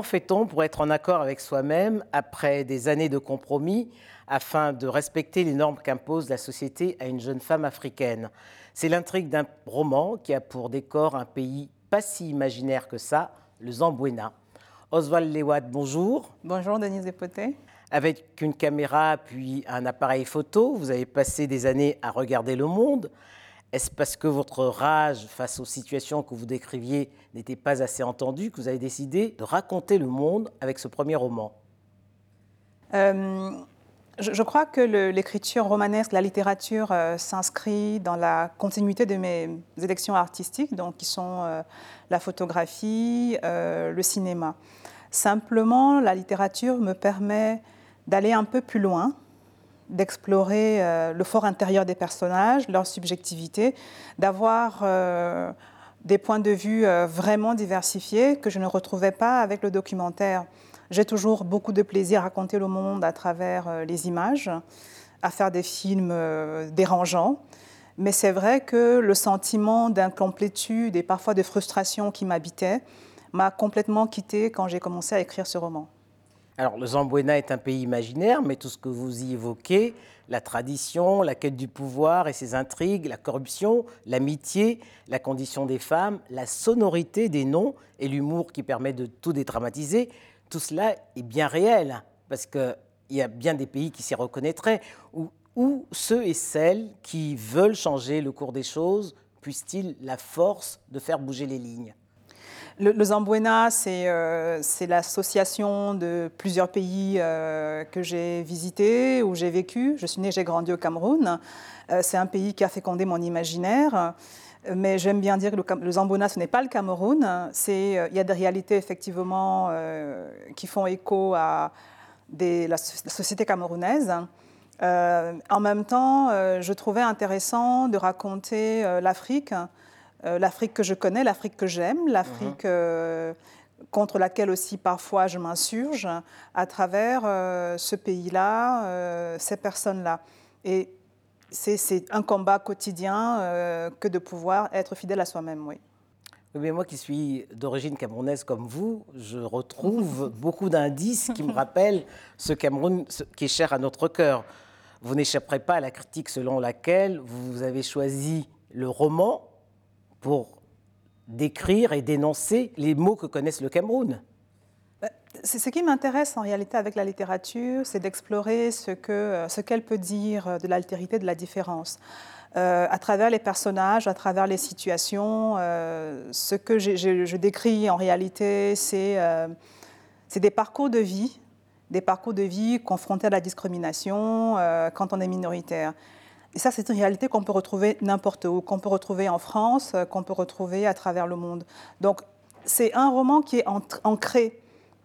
Comment fait-on pour être en accord avec soi-même après des années de compromis afin de respecter les normes qu'impose la société à une jeune femme africaine? C'est l'intrigue d'un roman qui a pour décor un pays pas si imaginaire que ça, le Zambouena. Oswald Lewat, bonjour. Bonjour Denise Despotet. Avec une caméra puis un appareil photo, vous avez passé des années à regarder le monde. Est-ce parce que votre rage face aux situations que vous décriviez n'était pas assez entendue que vous avez décidé de raconter le monde avec ce premier roman? Euh, je, crois que l'écriture romanesque, la littérature euh, s'inscrit dans la continuité de mes élections artistiques, donc qui sont euh, la photographie, le cinéma. Simplement, la littérature me permet d'aller un peu plus loin, d'explorer euh, le fort intérieur des personnages, leur subjectivité, d'avoir euh, des points de vue euh, vraiment diversifiés que je ne retrouvais pas avec le documentaire. J'ai toujours beaucoup de plaisir à raconter le monde à travers les images, à faire des films dérangeants. Mais c'est vrai que le sentiment d'incomplétude et parfois de frustration qui m'habitait m'a complètement quitté quand j'ai commencé à écrire ce roman. Alors, le Zambouena est un pays imaginaire, mais tout ce que vous y évoquez, la tradition, la quête du pouvoir et ses intrigues, la corruption, l'amitié, la condition des femmes, la sonorité des noms et l'humour qui permet de tout dédramatiser, tout cela est bien réel, parce qu'il y a bien des pays qui s'y reconnaîtraient, où, où ceux et celles qui veulent changer le cours des choses puissent-ils la force de faire bouger les lignes le, Zambouena, euh, c'est l'association de plusieurs pays euh, que j'ai visités, où j'ai vécu. Je suis née, j'ai grandi au Cameroun. Euh, c'est un pays qui a fécondé mon imaginaire. Mais j'aime bien dire que le, le Zambouena, ce n'est pas le Cameroun. Il y a des réalités, effectivement, qui font écho à des, la, société camerounaise. en même temps, je trouvais intéressant de raconter l'Afrique l'Afrique que je connais, l'Afrique que j'aime, l'Afrique mhm. euh, contre laquelle aussi parfois je m'insurge à travers euh, ce pays-là, ces personnes-là. Et c'est un combat quotidien que de pouvoir être fidèle à soi-même, oui. Oui, mais moi qui suis d'origine camerounaise comme vous, je retrouve beaucoup d'indices qui me rappellent ce Cameroun qui est cher à notre cœur. Vous n'échapperez pas à la critique selon laquelle vous avez choisi le roman pour décrire et dénoncer les mots que connaissent le Cameroun. Bah, c'est ce qui m'intéresse en réalité avec la littérature, c'est d'explorer ce qu'elle peut dire de l'altérité, de la différence. Euh, à travers les personnages, à travers les situations, euh, ce que je décris en réalité, euh, c'est des parcours de vie, des parcours de vie confrontés à la discrimination quand on est minoritaire. Et ça, c'est une réalité qu'on peut retrouver n'importe où, qu'on peut retrouver en France, euh, qu'on peut retrouver à travers le monde. Donc, c'est un roman qui est ancré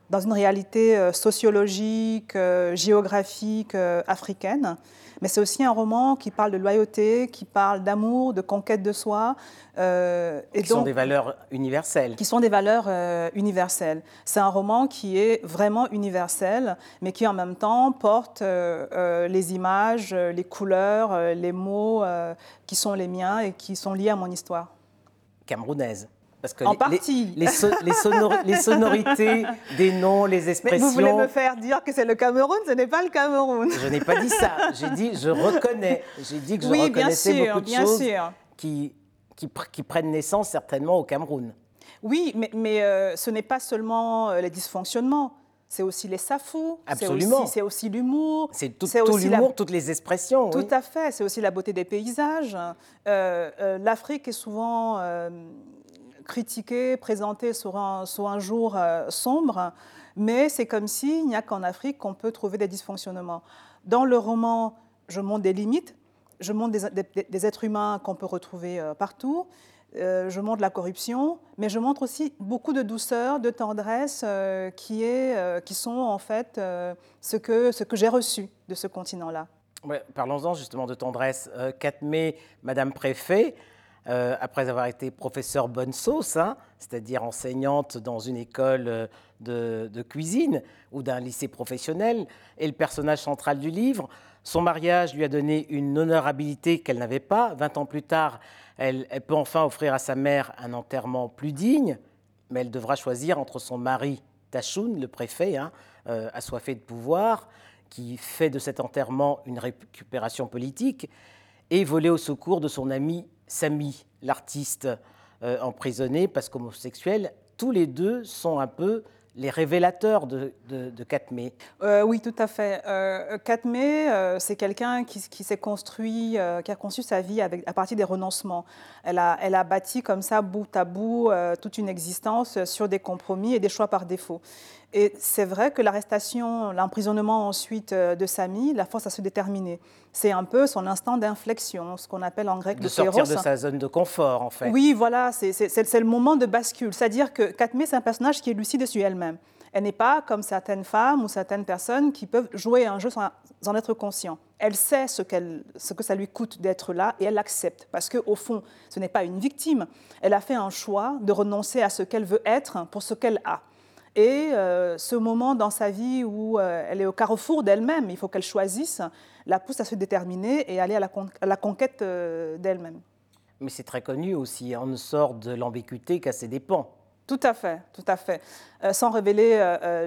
dans une réalité euh, sociologique, euh, géographique africaine, mais c'est aussi un roman qui parle de loyauté, qui parle d'amour, de conquête de soi. Euh, et qui sont des valeurs universelles. Qui sont des valeurs euh, universelles. C'est un roman qui est vraiment universel, mais qui en même temps porte euh, les images, les couleurs, les mots qui sont les miens et qui sont liés à mon histoire. Camerounaise. Parce que en partie. Les, les, sonorités des noms, les expressions. Mais vous voulez me faire dire que c'est le Cameroun Ce n'est pas le Cameroun. Je n'ai pas dit ça. J'ai dit je reconnais. J'ai dit que je reconnaissais bien sûr, beaucoup de bien choses sûr. Qui, qui, qui, prennent naissance certainement au Cameroun. Oui, mais, mais euh, ce n'est pas seulement euh, les dysfonctionnements. C'est aussi les safous. Absolument. C'est aussi, l'humour. C'est tout, tout l'humour, toutes les expressions. Tout à fait. C'est aussi la beauté des paysages. Euh, L'Afrique est souvent critiqué, présenté sur un, sur un jour euh, sombre, mais c'est comme s'il n'y a qu'en Afrique qu'on peut trouver des dysfonctionnements. Dans le roman, je montre des limites, je montre des, êtres humains qu'on peut retrouver euh, partout, euh, je montre la corruption, mais je montre aussi beaucoup de douceur, de tendresse qui, est, qui sont en fait ce que, ce que j'ai reçu de ce continent-là. Parlons-en justement de tendresse. 4 mai, Madame Préfet, euh, après avoir été professeur bonne sauce, hein, c'est-à-dire enseignante dans une école euh, de, cuisine ou d'un lycée professionnel, et le personnage central du livre. Son mariage lui a donné une honorabilité qu'elle n'avait pas. Vingt ans plus tard, elle, peut enfin offrir à sa mère un enterrement plus digne, mais elle devra choisir entre son mari Tachoun, le préfet, hein, assoiffé de pouvoir, qui fait de cet enterrement une récupération politique, et volé au secours de son ami Samy, l'artiste emprisonné parce qu'homosexuel. Tous les deux sont un peu les révélateurs de, de. Euh, oui, tout à fait. Euh, euh, c'est quelqu'un qui, s'est construit, euh, qui a conçu sa vie à partir des renoncements. Elle a, elle a bâti comme ça, bout à bout, toute une existence sur des compromis et des choix par défaut. Et c'est vrai que l'arrestation, l'emprisonnement ensuite de Samy la force à se déterminer. C'est un peu son instant d'inflexion, ce qu'on appelle en grec de sortir de sa zone de confort, en fait. Oui, voilà, c'est le moment de bascule. C'est-à-dire que Katmé, c'est un personnage qui est lucide sur elle-même. Elle n'est pas comme certaines femmes ou certaines personnes qui peuvent jouer un jeu sans en être conscient. Elle sait ce, ce que ça lui coûte d'être là et elle l'accepte parce qu'au fond, ce n'est pas une victime. Elle a fait un choix de renoncer à ce qu'elle veut être pour ce qu'elle a. Et euh, ce moment dans sa vie où euh, elle est au carrefour d'elle-même, il faut qu'elle choisisse, la pousse à se déterminer et aller à la, conquête euh, d'elle-même. Mais c'est très connu aussi, on ne sort de l'ambiguïté qu'à ses dépens. Tout à fait, tout à fait. sans révéler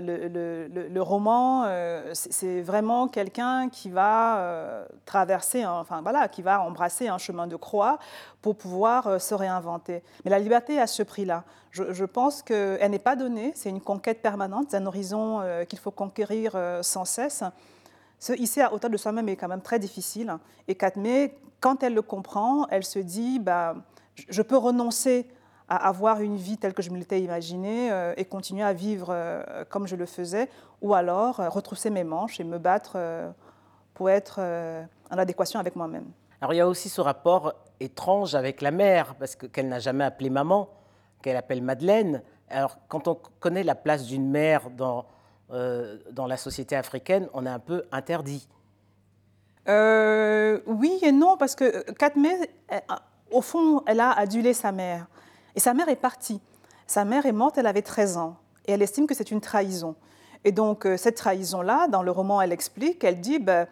le, roman, c'est vraiment quelqu'un qui va traverser, enfin voilà, qui va embrasser un chemin de croix pour pouvoir se réinventer. Mais la liberté à ce prix-là. Je, pense qu'elle n'est pas donnée, c'est une conquête permanente, c'est un horizon euh, qu'il faut conquérir euh, sans cesse. Ce ici à hauteur de soi-même est quand même très difficile. Et Katmé, quand elle le comprend, elle se dit bah, je peux renoncer à avoir une vie telle que je me l'étais imaginée euh, et continuer à vivre comme je le faisais, ou alors retrousser mes manches et me battre pour être en adéquation avec moi-même. Alors il y a aussi ce rapport étrange avec la mère, parce qu'elle n'a jamais appelé maman qu'elle appelle Madeleine. Alors, quand on connaît la place d'une mère dans, euh, dans la société africaine, on est un peu interdit. Euh, oui et non, parce que Katmé, au fond, elle a adulé sa mère. Et sa mère est partie. Sa mère est morte, elle avait 13 ans. Et elle estime que c'est une trahison. Et donc, euh, cette trahison-là, dans le roman, elle explique, elle dit, ben,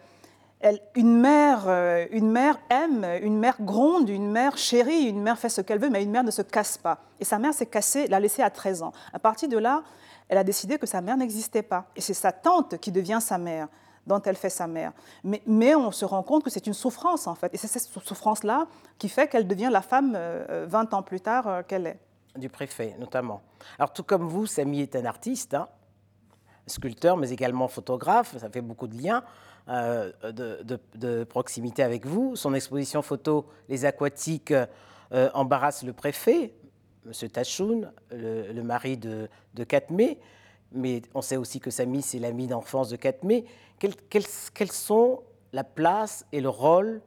une, mère, euh, une mère aime, une mère gronde, une mère chérit, une mère fait ce qu'elle veut, mais une mère ne se casse pas. Et sa mère s'est cassée, l'a laissée à 13 ans. À partir de là, elle a décidé que sa mère n'existait pas. Et c'est sa tante qui devient sa mère, dont elle fait sa mère. Mais, on se rend compte que c'est une souffrance, en fait. Et c'est cette souffrance-là qui fait qu'elle devient la femme 20 euh, ans plus tard euh, qu'elle est. Du préfet, notamment. Alors, tout comme vous, Samy est un artiste, hein, sculpteur, mais également photographe. Ça fait beaucoup de liens. Euh, de, proximité avec vous. Son exposition photo Les Aquatiques euh, embarrasse le préfet, M. Tachoun, le, mari de, Katmé. Mais on sait aussi que Samy, c'est l'ami d'enfance de Katmé. Quels, sont la place et le rôle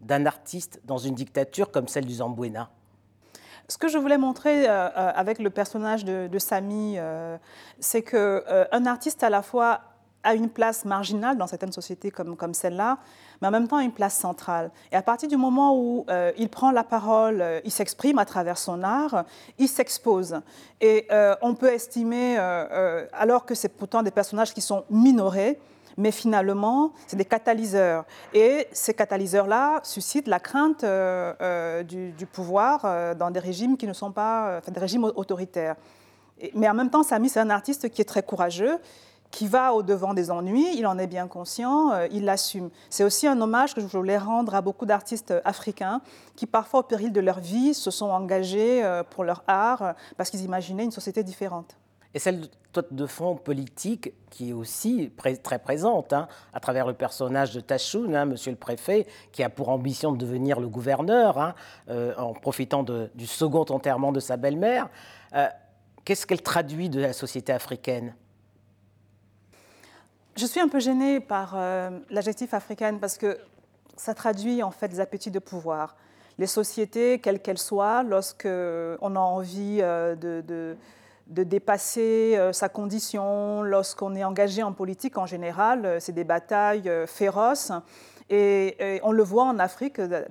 d'un artiste dans une dictature comme celle du Zambouena ce que je voulais montrer euh, avec le personnage de, de Samy, c'est qu'un artiste à la fois a une place marginale dans certaines sociétés comme, comme celle-là, mais en même temps une place centrale. Et à partir du moment où euh, il prend la parole, euh, il s'exprime à travers son art, il s'expose. Et euh, on peut estimer, alors que c'est pourtant des personnages qui sont minorés, mais finalement, c'est des catalyseurs. Et ces catalyseurs-là suscitent la crainte du, pouvoir dans des régimes qui ne sont pas, des régimes autoritaires. mais en même temps, Samy, c'est un artiste qui est très courageux qui va au-devant des ennuis, il en est bien conscient, euh, il l'assume. C'est aussi un hommage que je voulais rendre à beaucoup d'artistes africains qui, parfois au péril de leur vie, se sont engagés euh, pour leur art euh, parce qu'ils imaginaient une société différente. Et celle de fond politique qui est aussi très présente hein, à travers le personnage de Tachoun, hein, monsieur le préfet, qui a pour ambition de devenir le gouverneur hein, en profitant du second enterrement de sa belle-mère. Qu'est-ce qu'elle traduit de la société africaine? Je suis un peu gênée par euh, l'adjectif africaine parce que ça traduit en fait des appétits de pouvoir. Les sociétés, quelles qu'elles soient, lorsqu'on a envie euh, de, de, dépasser euh, sa condition, lorsqu'on est engagé en politique en général, c'est des batailles féroces. Et, on le voit en Afrique le,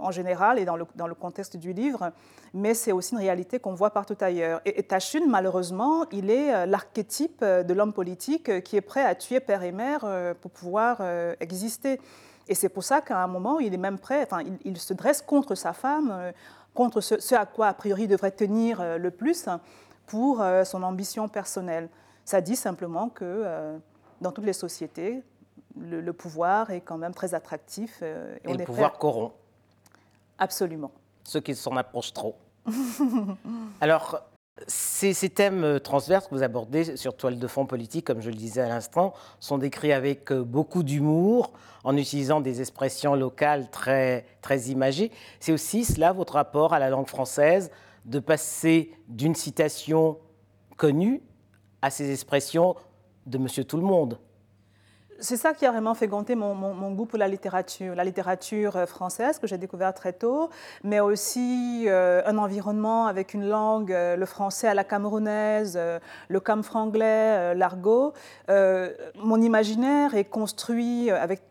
en général et dans le, dans le, contexte du livre, mais c'est aussi une réalité qu'on voit partout ailleurs. Et, et Tachun, malheureusement, il est euh, l'archétype euh, de l'homme politique euh, qui est prêt à tuer père et mère pour pouvoir exister. Et c'est pour ça qu'à un moment, il est même prêt, enfin, il, se dresse contre sa femme, contre ce, ce, à quoi a priori il devrait tenir le plus pour son ambition personnelle. Ça dit simplement que dans toutes les sociétés, le, pouvoir est quand même très attractif. et, le pouvoir corrompt. Absolument. Ceux qui s'en approchent trop. Alors, ces, thèmes euh, transverses que vous abordez sur toile de fond politique, comme je le disais à l'instant, sont décrits avec euh, beaucoup d'humour, en utilisant des expressions locales très, très imagées. C'est aussi cela votre rapport à la langue française, de passer d'une citation connue à ces expressions de Monsieur Tout le Monde c'est ça qui a vraiment fait gonter mon, goût pour la littérature, la littérature euh, française que j'ai découvert très tôt, mais aussi euh, un environnement avec une langue, euh, le français à la camerounaise, le camfranglais, l'argot. mon imaginaire est construit avec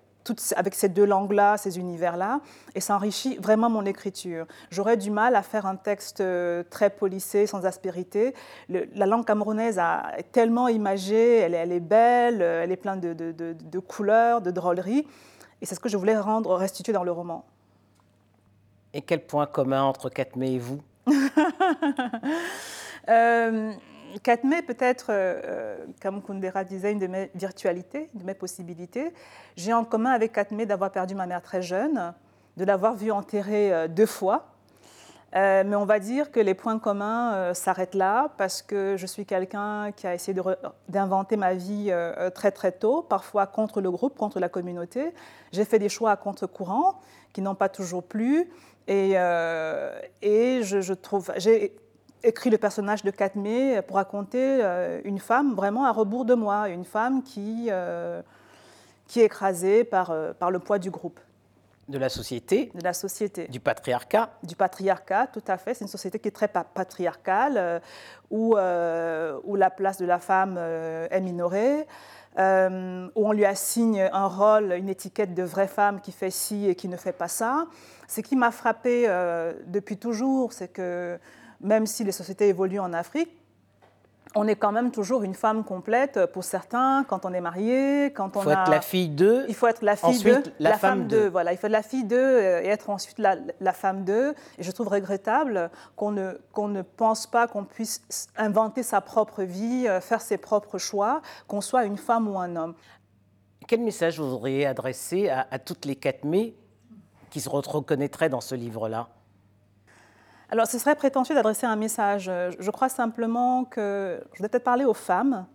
avec ces deux langues-là, ces univers-là, et ça enrichit vraiment mon écriture. J'aurais du mal à faire un texte euh, très polissé, sans aspérité. la langue camerounaise est tellement imagée, elle, est belle, euh, elle est pleine de, couleurs, de drôleries, et c'est ce que je voulais rendre restitué dans le roman. Et quel point commun entre Katmé et vous? Euh, Katmé, peut-être, euh, euh, comme Kundera disait, une de mes virtualités, de mes possibilités. J'ai en commun avec Katmé d'avoir perdu ma mère très jeune, de l'avoir vue enterrée euh, deux fois. mais on va dire que les points communs s'arrêtent là parce que je suis quelqu'un qui a essayé d'inventer ma vie très très tôt, parfois contre le groupe, contre la communauté. J'ai fait des choix à contre-courant qui n'ont pas toujours plu. Et, je, trouve, écrit le personnage de Katmé pour raconter euh, une femme vraiment à rebours de moi, une femme qui, euh, qui est écrasée par, euh, par le poids du groupe. De la société De la société. Du patriarcat Du patriarcat, tout à fait. C'est une société qui est très patriarcale, où, où la place de la femme est minorée. où on lui assigne un rôle, une étiquette de vraie femme qui fait ci et qui ne fait pas ça. Ce qui m'a frappé depuis toujours, c'est que même si les sociétés évoluent en Afrique, on est quand même toujours une femme complète pour certains quand on est marié, quand on il faut être la fille d'eux. Il faut être la fille d'eux, la, femme d'eux. Voilà, il faut être la fille d'eux et être ensuite la, femme d'eux. Et je trouve regrettable qu'on ne, qu'on ne pense pas qu'on puisse inventer sa propre vie, euh, faire ses propres choix, qu'on soit une femme ou un homme. Quel message vous auriez adressé à, à toutes les 4 mai qui se reconnaîtraient dans ce livre-là? Alors, ce serait prétentieux d'adresser un message. Je crois simplement que je vais peut-être parler aux femmes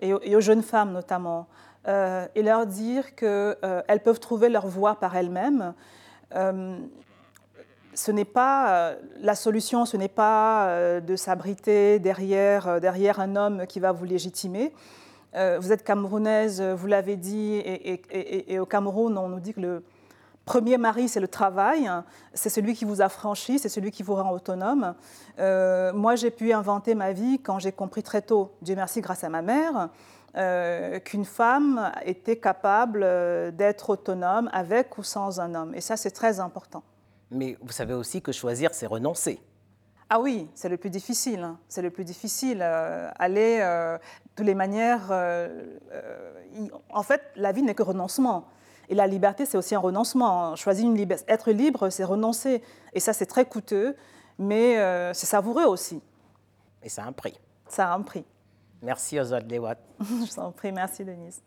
et aux, jeunes femmes notamment, euh, et leur dire qu'elles euh, peuvent trouver leur voie par elles-mêmes. Euh, ce n'est pas la solution, ce n'est pas de s'abriter derrière, derrière un homme qui va vous légitimer. vous êtes camerounaise, vous l'avez dit, et, au Cameroun, on nous dit que le, premier mari, c'est le travail, c'est celui qui vous affranchit, c'est celui qui vous rend autonome. Euh, moi, j'ai pu inventer ma vie quand j'ai compris très tôt, Dieu merci grâce à ma mère, euh, qu'une femme était capable euh, d'être autonome avec ou sans un homme. Et ça, c'est très important. Mais vous savez aussi que choisir, c'est renoncer. Ah oui, c'est le plus difficile. Hein. C'est le plus difficile. aller de toutes les manières. en fait, la vie n'est que renoncement. Et la liberté, c'est aussi un renoncement. Choisir une liberté, être libre, c'est renoncer. Et ça, c'est très coûteux, mais euh, c'est savoureux aussi. Et ça a un prix. Ça a un prix. Merci Oswald Lewat. Je vous en prie, merci Denise.